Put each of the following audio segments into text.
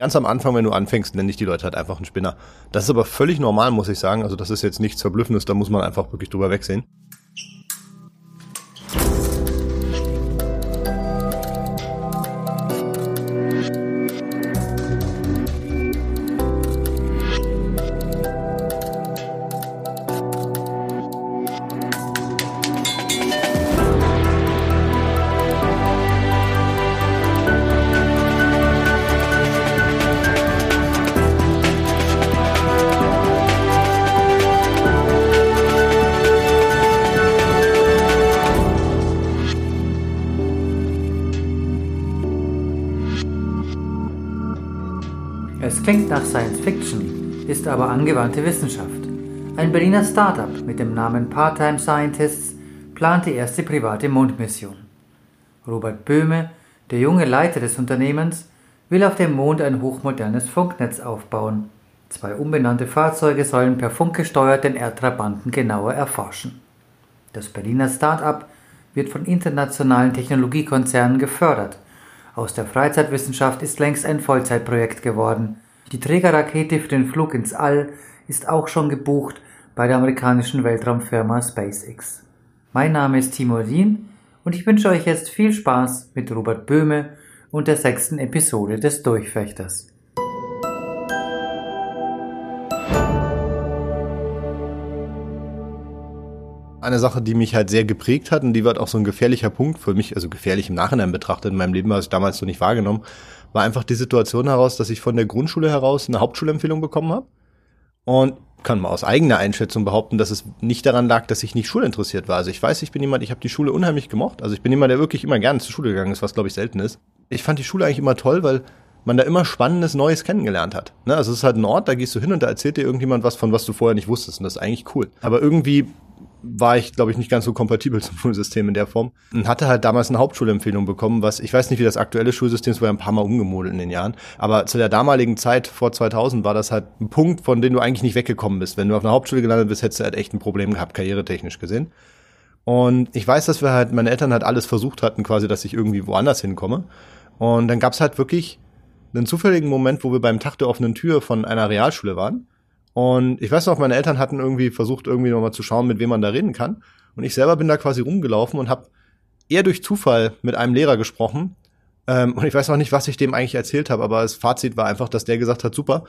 Ganz am Anfang, wenn du anfängst, nenne ich die Leute halt einfach einen Spinner. Das ist aber völlig normal, muss ich sagen. Also das ist jetzt nichts Verblüffendes, da muss man einfach wirklich drüber wegsehen. Klingt nach Science Fiction, ist aber angewandte Wissenschaft. Ein Berliner Startup mit dem Namen Part-Time Scientists plant die erste private Mondmission. Robert Böhme, der junge Leiter des Unternehmens, will auf dem Mond ein hochmodernes Funknetz aufbauen. Zwei unbenannte Fahrzeuge sollen per Funk gesteuert den Erdtrabanten genauer erforschen. Das Berliner Start-up wird von internationalen Technologiekonzernen gefördert – aus der Freizeitwissenschaft ist längst ein Vollzeitprojekt geworden. Die Trägerrakete für den Flug ins All ist auch schon gebucht bei der amerikanischen Weltraumfirma SpaceX. Mein Name ist Timo Dien und ich wünsche euch jetzt viel Spaß mit Robert Böhme und der sechsten Episode des Durchfechters. eine Sache, die mich halt sehr geprägt hat und die wird auch so ein gefährlicher Punkt für mich, also gefährlich im Nachhinein betrachtet in meinem Leben, was ich damals so nicht wahrgenommen, war einfach die Situation heraus, dass ich von der Grundschule heraus eine Hauptschulempfehlung bekommen habe und kann mal aus eigener Einschätzung behaupten, dass es nicht daran lag, dass ich nicht schulinteressiert war. Also ich weiß, ich bin jemand, ich habe die Schule unheimlich gemocht. Also ich bin jemand, der wirklich immer gerne zur Schule gegangen ist, was glaube ich selten ist. Ich fand die Schule eigentlich immer toll, weil man da immer Spannendes Neues kennengelernt hat. Ne? Also es ist halt ein Ort, da gehst du hin und da erzählt dir irgendjemand was von was du vorher nicht wusstest und das ist eigentlich cool. Aber irgendwie war ich, glaube ich, nicht ganz so kompatibel zum Schulsystem in der Form. Und hatte halt damals eine Hauptschulempfehlung bekommen, was, ich weiß nicht, wie das aktuelle Schulsystem ist, war ja ein paar Mal umgemodelt in den Jahren. Aber zu der damaligen Zeit, vor 2000, war das halt ein Punkt, von dem du eigentlich nicht weggekommen bist. Wenn du auf einer Hauptschule gelandet bist, hättest du halt echt ein Problem gehabt, karrieretechnisch gesehen. Und ich weiß, dass wir halt, meine Eltern halt alles versucht hatten, quasi, dass ich irgendwie woanders hinkomme. Und dann gab's halt wirklich einen zufälligen Moment, wo wir beim Tag der offenen Tür von einer Realschule waren. Und ich weiß noch, meine Eltern hatten irgendwie versucht, irgendwie nochmal zu schauen, mit wem man da reden kann. Und ich selber bin da quasi rumgelaufen und habe eher durch Zufall mit einem Lehrer gesprochen. Ähm, und ich weiß noch nicht, was ich dem eigentlich erzählt habe, aber das Fazit war einfach, dass der gesagt hat, super,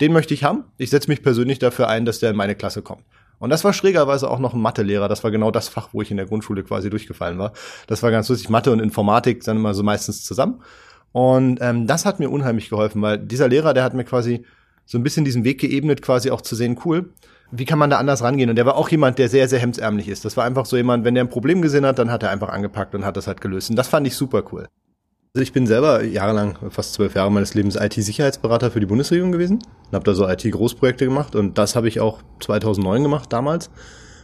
den möchte ich haben. Ich setze mich persönlich dafür ein, dass der in meine Klasse kommt. Und das war schrägerweise auch noch ein Mathelehrer. Das war genau das Fach, wo ich in der Grundschule quasi durchgefallen war. Das war ganz lustig. Mathe und Informatik dann immer so meistens zusammen. Und ähm, das hat mir unheimlich geholfen, weil dieser Lehrer, der hat mir quasi so ein bisschen diesen Weg geebnet, quasi auch zu sehen, cool, wie kann man da anders rangehen? Und der war auch jemand, der sehr, sehr hemdsärmlich ist. Das war einfach so jemand, wenn der ein Problem gesehen hat, dann hat er einfach angepackt und hat das halt gelöst. Und das fand ich super cool. Also ich bin selber jahrelang, fast zwölf Jahre meines Lebens IT-Sicherheitsberater für die Bundesregierung gewesen und habe da so IT-Großprojekte gemacht und das habe ich auch 2009 gemacht damals,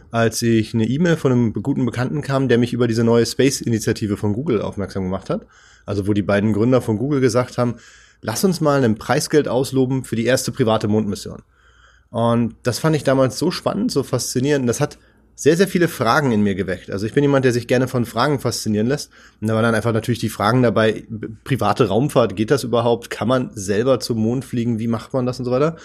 als ich eine E-Mail von einem guten Bekannten kam, der mich über diese neue Space-Initiative von Google aufmerksam gemacht hat. Also wo die beiden Gründer von Google gesagt haben, lass uns mal ein Preisgeld ausloben für die erste private Mondmission. Und das fand ich damals so spannend, so faszinierend. Das hat sehr, sehr viele Fragen in mir geweckt. Also ich bin jemand, der sich gerne von Fragen faszinieren lässt. Und da waren dann einfach natürlich die Fragen dabei, private Raumfahrt, geht das überhaupt? Kann man selber zum Mond fliegen? Wie macht man das und so weiter?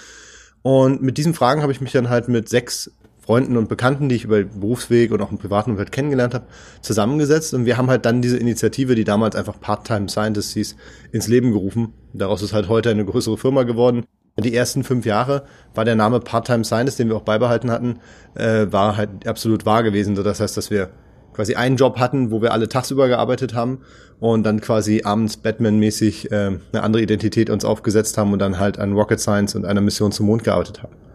Und mit diesen Fragen habe ich mich dann halt mit sechs Freunden und Bekannten, die ich über Berufsweg und auch im privaten Umfeld kennengelernt habe, zusammengesetzt. Und wir haben halt dann diese Initiative, die damals einfach Part-Time Scientists hieß, ins Leben gerufen. Daraus ist halt heute eine größere Firma geworden. Die ersten fünf Jahre war der Name Part-Time Scientist, den wir auch beibehalten hatten, äh, war halt absolut wahr gewesen. Das heißt, dass wir quasi einen Job hatten, wo wir alle tagsüber gearbeitet haben und dann quasi abends Batman-mäßig äh, eine andere Identität uns aufgesetzt haben und dann halt an Rocket Science und einer Mission zum Mond gearbeitet haben.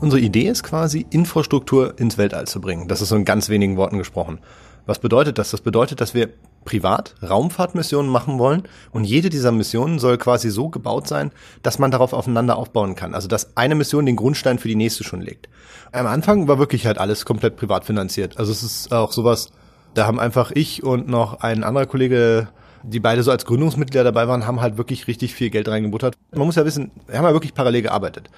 Unsere Idee ist quasi, Infrastruktur ins Weltall zu bringen. Das ist so in ganz wenigen Worten gesprochen. Was bedeutet das? Das bedeutet, dass wir privat Raumfahrtmissionen machen wollen und jede dieser Missionen soll quasi so gebaut sein, dass man darauf aufeinander aufbauen kann. Also dass eine Mission den Grundstein für die nächste schon legt. Am Anfang war wirklich halt alles komplett privat finanziert. Also es ist auch sowas, da haben einfach ich und noch ein anderer Kollege die beide so als Gründungsmitglieder dabei waren, haben halt wirklich richtig viel Geld reingebuttert. Man muss ja wissen, wir haben ja wirklich parallel gearbeitet.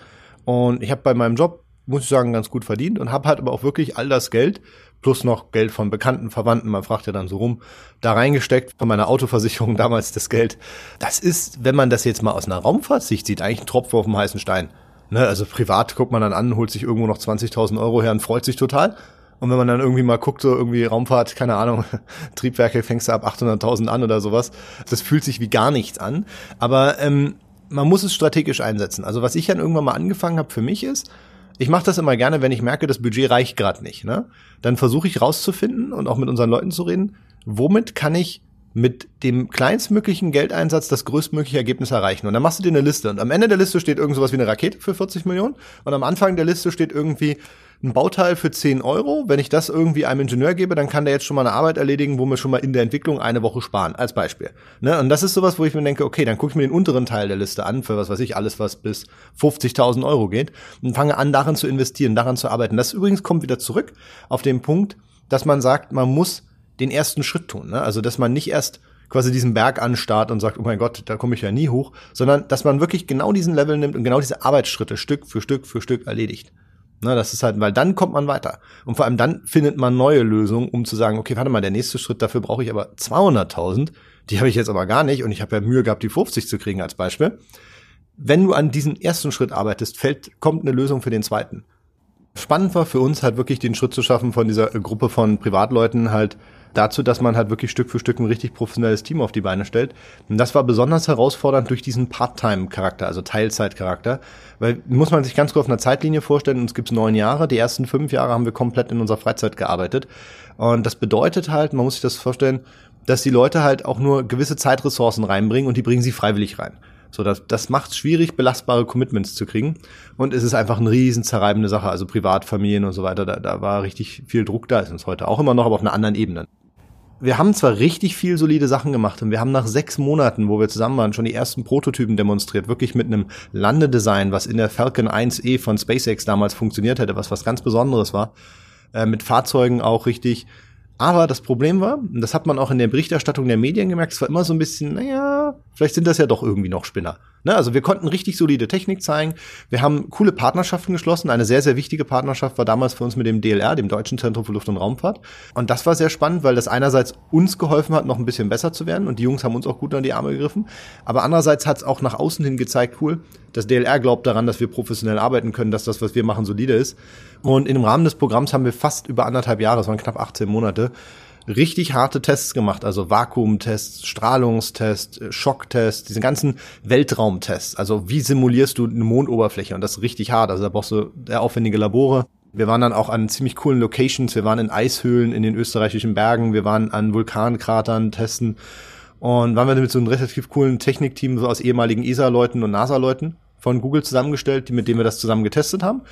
Und ich habe bei meinem Job muss ich sagen, ganz gut verdient und habe halt aber auch wirklich all das Geld plus noch Geld von Bekannten, Verwandten, man fragt ja dann so rum, da reingesteckt von meiner Autoversicherung damals das Geld. Das ist, wenn man das jetzt mal aus einer Raumfahrtsicht sieht, eigentlich ein Tropfen auf dem heißen Stein. Ne, also privat guckt man dann an, holt sich irgendwo noch 20.000 Euro her und freut sich total. Und wenn man dann irgendwie mal guckt, so irgendwie Raumfahrt, keine Ahnung, Triebwerke fängst du ab 800.000 an oder sowas, das fühlt sich wie gar nichts an. Aber ähm, man muss es strategisch einsetzen. Also was ich dann irgendwann mal angefangen habe für mich ist, ich mache das immer gerne, wenn ich merke, das Budget reicht gerade nicht. Ne? Dann versuche ich rauszufinden und auch mit unseren Leuten zu reden, womit kann ich mit dem kleinstmöglichen Geldeinsatz das größtmögliche Ergebnis erreichen. Und dann machst du dir eine Liste. Und am Ende der Liste steht irgend sowas wie eine Rakete für 40 Millionen. Und am Anfang der Liste steht irgendwie ein Bauteil für 10 Euro. Wenn ich das irgendwie einem Ingenieur gebe, dann kann der jetzt schon mal eine Arbeit erledigen, wo wir schon mal in der Entwicklung eine Woche sparen, als Beispiel. Ne? Und das ist sowas, wo ich mir denke, okay, dann gucke ich mir den unteren Teil der Liste an, für was weiß ich, alles, was bis 50.000 Euro geht, und fange an, daran zu investieren, daran zu arbeiten. Das übrigens kommt wieder zurück auf den Punkt, dass man sagt, man muss den ersten Schritt tun. Ne? Also, dass man nicht erst quasi diesen Berg anstarrt und sagt, oh mein Gott, da komme ich ja nie hoch, sondern dass man wirklich genau diesen Level nimmt und genau diese Arbeitsschritte Stück für Stück für Stück erledigt. Ne, das ist halt, weil dann kommt man weiter. Und vor allem dann findet man neue Lösungen, um zu sagen, okay, warte mal, der nächste Schritt, dafür brauche ich aber 200.000. Die habe ich jetzt aber gar nicht und ich habe ja Mühe gehabt, die 50 zu kriegen als Beispiel. Wenn du an diesem ersten Schritt arbeitest, fällt, kommt eine Lösung für den zweiten. Spannend war für uns halt wirklich den Schritt zu schaffen von dieser Gruppe von Privatleuten halt dazu, dass man halt wirklich Stück für Stück ein richtig professionelles Team auf die Beine stellt. Und das war besonders herausfordernd durch diesen Part-Time-Charakter, also Teilzeit-Charakter. Weil muss man sich ganz kurz auf einer Zeitlinie vorstellen, uns gibt's neun Jahre, die ersten fünf Jahre haben wir komplett in unserer Freizeit gearbeitet. Und das bedeutet halt, man muss sich das vorstellen, dass die Leute halt auch nur gewisse Zeitressourcen reinbringen und die bringen sie freiwillig rein. So, das, das macht es schwierig, belastbare Commitments zu kriegen. Und es ist einfach eine riesen zerreibende Sache. Also Privatfamilien und so weiter, da, da war richtig viel Druck da, ist uns heute auch immer noch, aber auf einer anderen Ebene wir haben zwar richtig viel solide Sachen gemacht und wir haben nach sechs Monaten, wo wir zusammen waren, schon die ersten Prototypen demonstriert, wirklich mit einem Landedesign, was in der Falcon 1E von SpaceX damals funktioniert hätte, was was ganz Besonderes war, äh, mit Fahrzeugen auch richtig. Aber das Problem war, und das hat man auch in der Berichterstattung der Medien gemerkt, es war immer so ein bisschen, naja, vielleicht sind das ja doch irgendwie noch Spinner. Ne? Also wir konnten richtig solide Technik zeigen. Wir haben coole Partnerschaften geschlossen. Eine sehr, sehr wichtige Partnerschaft war damals für uns mit dem DLR, dem Deutschen Zentrum für Luft- und Raumfahrt. Und das war sehr spannend, weil das einerseits uns geholfen hat, noch ein bisschen besser zu werden. Und die Jungs haben uns auch gut an die Arme gegriffen. Aber andererseits hat es auch nach außen hin gezeigt, cool, das DLR glaubt daran, dass wir professionell arbeiten können, dass das, was wir machen, solide ist. Und dem Rahmen des Programms haben wir fast über anderthalb Jahre, das waren knapp 18 Monate, richtig harte Tests gemacht, also Vakuumtests, Strahlungstests, Schocktests, diese ganzen Weltraumtests. Also wie simulierst du eine Mondoberfläche? Und das ist richtig hart. Also da brauchst du sehr aufwendige Labore. Wir waren dann auch an ziemlich coolen Locations. Wir waren in Eishöhlen in den österreichischen Bergen. Wir waren an Vulkankratern testen. Und waren wir mit so einem relativ coolen Technikteam so aus ehemaligen ESA-Leuten und NASA-Leuten von Google zusammengestellt, die, mit denen wir das zusammen getestet haben.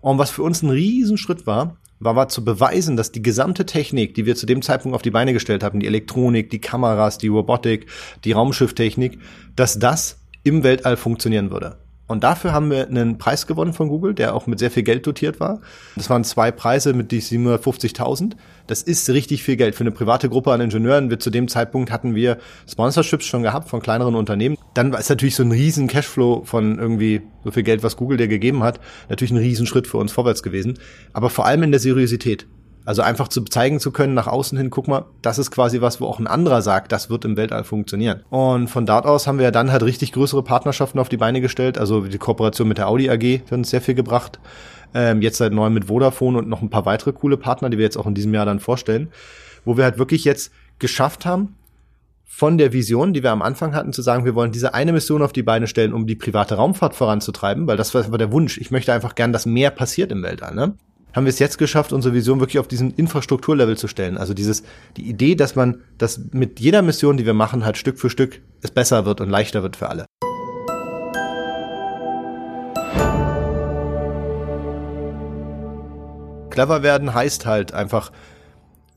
Und was für uns ein Riesenschritt war, war, war zu beweisen, dass die gesamte Technik, die wir zu dem Zeitpunkt auf die Beine gestellt hatten, die Elektronik, die Kameras, die Robotik, die Raumschifftechnik, dass das im Weltall funktionieren würde. Und dafür haben wir einen Preis gewonnen von Google, der auch mit sehr viel Geld dotiert war. Das waren zwei Preise mit die 750.000. Das ist richtig viel Geld für eine private Gruppe an Ingenieuren. Wir zu dem Zeitpunkt hatten wir Sponsorships schon gehabt von kleineren Unternehmen. Dann ist natürlich so ein riesen Cashflow von irgendwie so viel Geld, was Google dir gegeben hat, natürlich ein Riesenschritt für uns vorwärts gewesen. Aber vor allem in der Seriosität. Also einfach zu zeigen zu können nach außen hin, guck mal, das ist quasi was, wo auch ein anderer sagt, das wird im Weltall funktionieren. Und von dort aus haben wir dann halt richtig größere Partnerschaften auf die Beine gestellt. Also die Kooperation mit der Audi AG hat uns sehr viel gebracht. Ähm, jetzt seit neuem mit Vodafone und noch ein paar weitere coole Partner, die wir jetzt auch in diesem Jahr dann vorstellen, wo wir halt wirklich jetzt geschafft haben, von der Vision, die wir am Anfang hatten, zu sagen, wir wollen diese eine Mission auf die Beine stellen, um die private Raumfahrt voranzutreiben, weil das war der Wunsch. Ich möchte einfach gern, dass mehr passiert im Weltall. Ne? Haben wir es jetzt geschafft, unsere Vision wirklich auf diesen Infrastrukturlevel zu stellen. Also dieses, die Idee, dass man, dass mit jeder Mission, die wir machen, halt Stück für Stück es besser wird und leichter wird für alle. Clever werden heißt halt einfach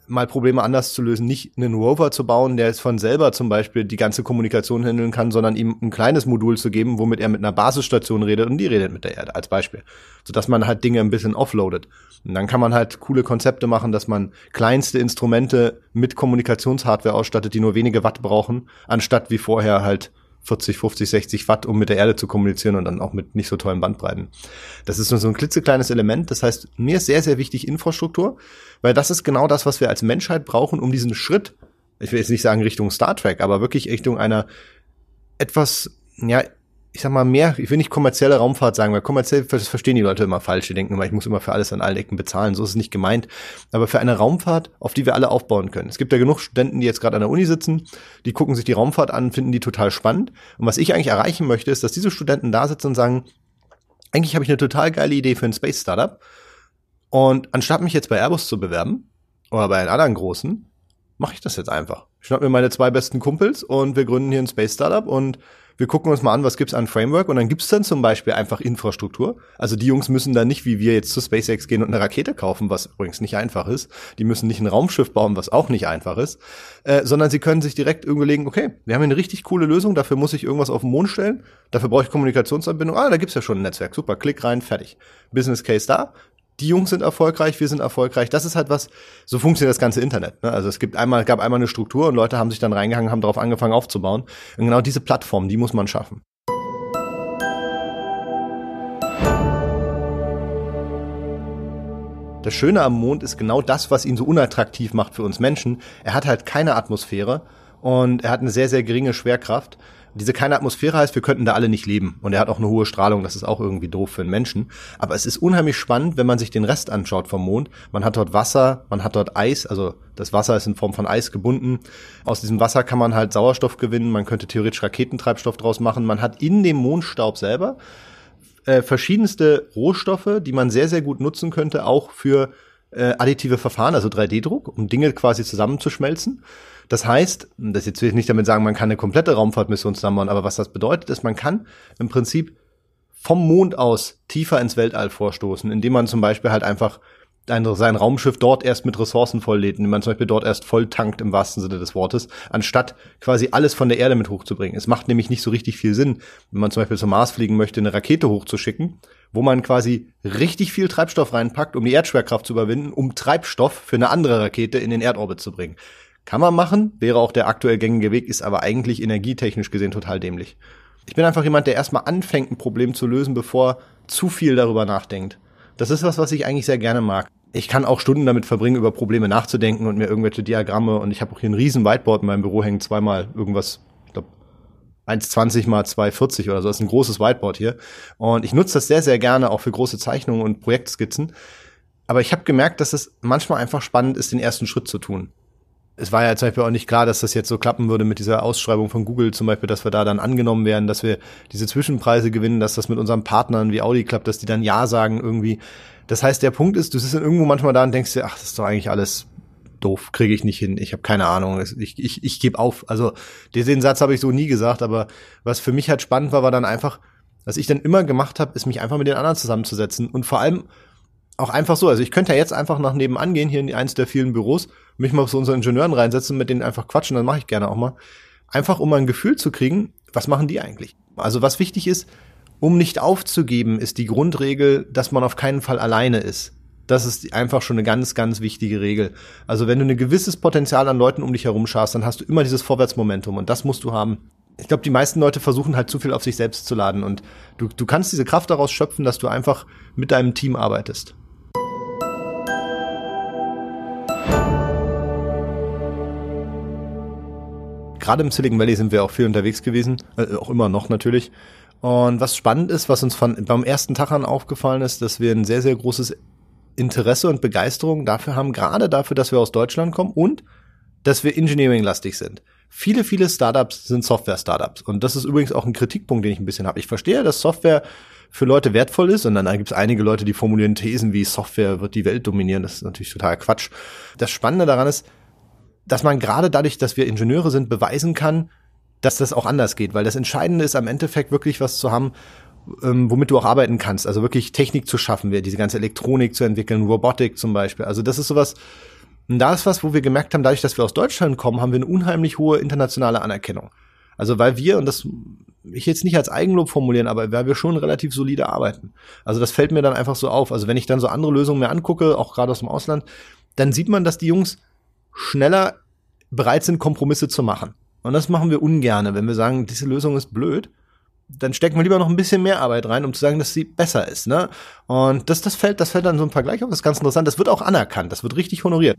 mal Probleme anders zu lösen, nicht einen Rover zu bauen, der es von selber zum Beispiel die ganze Kommunikation handeln kann, sondern ihm ein kleines Modul zu geben, womit er mit einer Basisstation redet und die redet mit der Erde als Beispiel, sodass man halt Dinge ein bisschen offloadet. Und dann kann man halt coole Konzepte machen, dass man kleinste Instrumente mit Kommunikationshardware ausstattet, die nur wenige Watt brauchen, anstatt wie vorher halt 40, 50, 60 Watt, um mit der Erde zu kommunizieren und dann auch mit nicht so tollen Bandbreiten. Das ist nur so ein klitzekleines Element. Das heißt, mir ist sehr, sehr wichtig Infrastruktur, weil das ist genau das, was wir als Menschheit brauchen, um diesen Schritt, ich will jetzt nicht sagen Richtung Star Trek, aber wirklich Richtung einer etwas, ja, ich sag mal, mehr, ich will nicht kommerzielle Raumfahrt sagen, weil kommerziell das verstehen die Leute immer falsch. Die denken immer, ich muss immer für alles an allen Ecken bezahlen. So ist es nicht gemeint. Aber für eine Raumfahrt, auf die wir alle aufbauen können. Es gibt ja genug Studenten, die jetzt gerade an der Uni sitzen, die gucken sich die Raumfahrt an, finden die total spannend. Und was ich eigentlich erreichen möchte, ist, dass diese Studenten da sitzen und sagen, eigentlich habe ich eine total geile Idee für ein Space Startup. Und anstatt mich jetzt bei Airbus zu bewerben oder bei einem anderen großen, mache ich das jetzt einfach. Ich schnapp mir meine zwei besten Kumpels und wir gründen hier ein Space Startup und wir gucken uns mal an, was gibt's an Framework und dann gibt's dann zum Beispiel einfach Infrastruktur. Also die Jungs müssen dann nicht wie wir jetzt zu SpaceX gehen und eine Rakete kaufen, was übrigens nicht einfach ist. Die müssen nicht ein Raumschiff bauen, was auch nicht einfach ist, äh, sondern sie können sich direkt überlegen, okay, wir haben eine richtig coole Lösung, dafür muss ich irgendwas auf den Mond stellen, dafür brauche ich Kommunikationsanbindung. Ah, da gibt's ja schon ein Netzwerk, super, klick rein, fertig. Business Case da, die Jungs sind erfolgreich, wir sind erfolgreich. Das ist halt was, so funktioniert das ganze Internet. Ne? Also es gibt einmal, gab einmal eine Struktur und Leute haben sich dann reingehangen, haben darauf angefangen aufzubauen. Und genau diese Plattform, die muss man schaffen. Das Schöne am Mond ist genau das, was ihn so unattraktiv macht für uns Menschen. Er hat halt keine Atmosphäre und er hat eine sehr, sehr geringe Schwerkraft diese keine Atmosphäre heißt, wir könnten da alle nicht leben. Und er hat auch eine hohe Strahlung, das ist auch irgendwie doof für einen Menschen. Aber es ist unheimlich spannend, wenn man sich den Rest anschaut vom Mond. Man hat dort Wasser, man hat dort Eis, also das Wasser ist in Form von Eis gebunden. Aus diesem Wasser kann man halt Sauerstoff gewinnen, man könnte theoretisch Raketentreibstoff draus machen. Man hat in dem Mondstaub selber äh, verschiedenste Rohstoffe, die man sehr, sehr gut nutzen könnte, auch für äh, additive Verfahren, also 3D-Druck, um Dinge quasi zusammenzuschmelzen. Das heißt, das jetzt will ich nicht damit sagen, man kann eine komplette Raumfahrtmission zusammenbauen, aber was das bedeutet, ist, man kann im Prinzip vom Mond aus tiefer ins Weltall vorstoßen, indem man zum Beispiel halt einfach ein, sein Raumschiff dort erst mit Ressourcen volllädt, indem man zum Beispiel dort erst voll tankt im wahrsten Sinne des Wortes, anstatt quasi alles von der Erde mit hochzubringen. Es macht nämlich nicht so richtig viel Sinn, wenn man zum Beispiel zum Mars fliegen möchte, eine Rakete hochzuschicken, wo man quasi richtig viel Treibstoff reinpackt, um die Erdschwerkraft zu überwinden, um Treibstoff für eine andere Rakete in den Erdorbit zu bringen. Kann man machen, wäre auch der aktuell gängige Weg, ist aber eigentlich energietechnisch gesehen total dämlich. Ich bin einfach jemand, der erstmal anfängt, ein Problem zu lösen, bevor zu viel darüber nachdenkt. Das ist was, was ich eigentlich sehr gerne mag. Ich kann auch Stunden damit verbringen, über Probleme nachzudenken und mir irgendwelche Diagramme und ich habe auch hier ein riesen Whiteboard in meinem Büro hängen, zweimal irgendwas, ich glaube 1,20 mal 2,40 oder so. Das ist ein großes Whiteboard hier. Und ich nutze das sehr, sehr gerne auch für große Zeichnungen und Projektskizzen. Aber ich habe gemerkt, dass es manchmal einfach spannend ist, den ersten Schritt zu tun es war ja zum Beispiel auch nicht klar, dass das jetzt so klappen würde mit dieser Ausschreibung von Google zum Beispiel, dass wir da dann angenommen werden, dass wir diese Zwischenpreise gewinnen, dass das mit unseren Partnern wie Audi klappt, dass die dann Ja sagen irgendwie. Das heißt, der Punkt ist, du sitzt dann irgendwo manchmal da und denkst dir, ach, das ist doch eigentlich alles doof, kriege ich nicht hin, ich habe keine Ahnung, ich, ich, ich gebe auf. Also den Satz habe ich so nie gesagt, aber was für mich halt spannend war, war dann einfach, was ich dann immer gemacht habe, ist mich einfach mit den anderen zusammenzusetzen und vor allem auch einfach so. Also ich könnte ja jetzt einfach nach nebenan gehen, hier in eins der vielen Büros, mich mal zu unseren Ingenieuren reinsetzen, mit denen einfach quatschen, dann mache ich gerne auch mal. Einfach um ein Gefühl zu kriegen, was machen die eigentlich? Also was wichtig ist, um nicht aufzugeben, ist die Grundregel, dass man auf keinen Fall alleine ist. Das ist einfach schon eine ganz, ganz wichtige Regel. Also wenn du ein gewisses Potenzial an Leuten um dich herum schaust, dann hast du immer dieses Vorwärtsmomentum und das musst du haben. Ich glaube, die meisten Leute versuchen halt zu viel auf sich selbst zu laden und du, du kannst diese Kraft daraus schöpfen, dass du einfach mit deinem Team arbeitest. Gerade im Silicon Valley sind wir auch viel unterwegs gewesen, äh, auch immer noch natürlich. Und was spannend ist, was uns von, beim ersten Tag an aufgefallen ist, dass wir ein sehr, sehr großes Interesse und Begeisterung dafür haben, gerade dafür, dass wir aus Deutschland kommen und dass wir Engineering-lastig sind. Viele, viele Startups sind Software-Startups. Und das ist übrigens auch ein Kritikpunkt, den ich ein bisschen habe. Ich verstehe, dass Software für Leute wertvoll ist und dann gibt es einige Leute, die formulieren Thesen wie Software wird die Welt dominieren. Das ist natürlich total Quatsch. Das Spannende daran ist, dass man gerade dadurch, dass wir Ingenieure sind, beweisen kann, dass das auch anders geht. Weil das Entscheidende ist am Endeffekt wirklich was zu haben, ähm, womit du auch arbeiten kannst. Also wirklich Technik zu schaffen, diese ganze Elektronik zu entwickeln, Robotik zum Beispiel. Also das ist sowas, und da ist was, wo wir gemerkt haben, dadurch, dass wir aus Deutschland kommen, haben wir eine unheimlich hohe internationale Anerkennung. Also weil wir, und das ich jetzt nicht als Eigenlob formulieren, aber weil wir schon relativ solide arbeiten. Also das fällt mir dann einfach so auf. Also wenn ich dann so andere Lösungen mir angucke, auch gerade aus dem Ausland, dann sieht man, dass die Jungs schneller bereit sind, Kompromisse zu machen. Und das machen wir ungerne, wenn wir sagen, diese Lösung ist blöd. Dann stecken wir lieber noch ein bisschen mehr Arbeit rein, um zu sagen, dass sie besser ist. Ne? Und das, das fällt, das fällt dann so ein Vergleich auf. Das ist ganz interessant. Das wird auch anerkannt. Das wird richtig honoriert.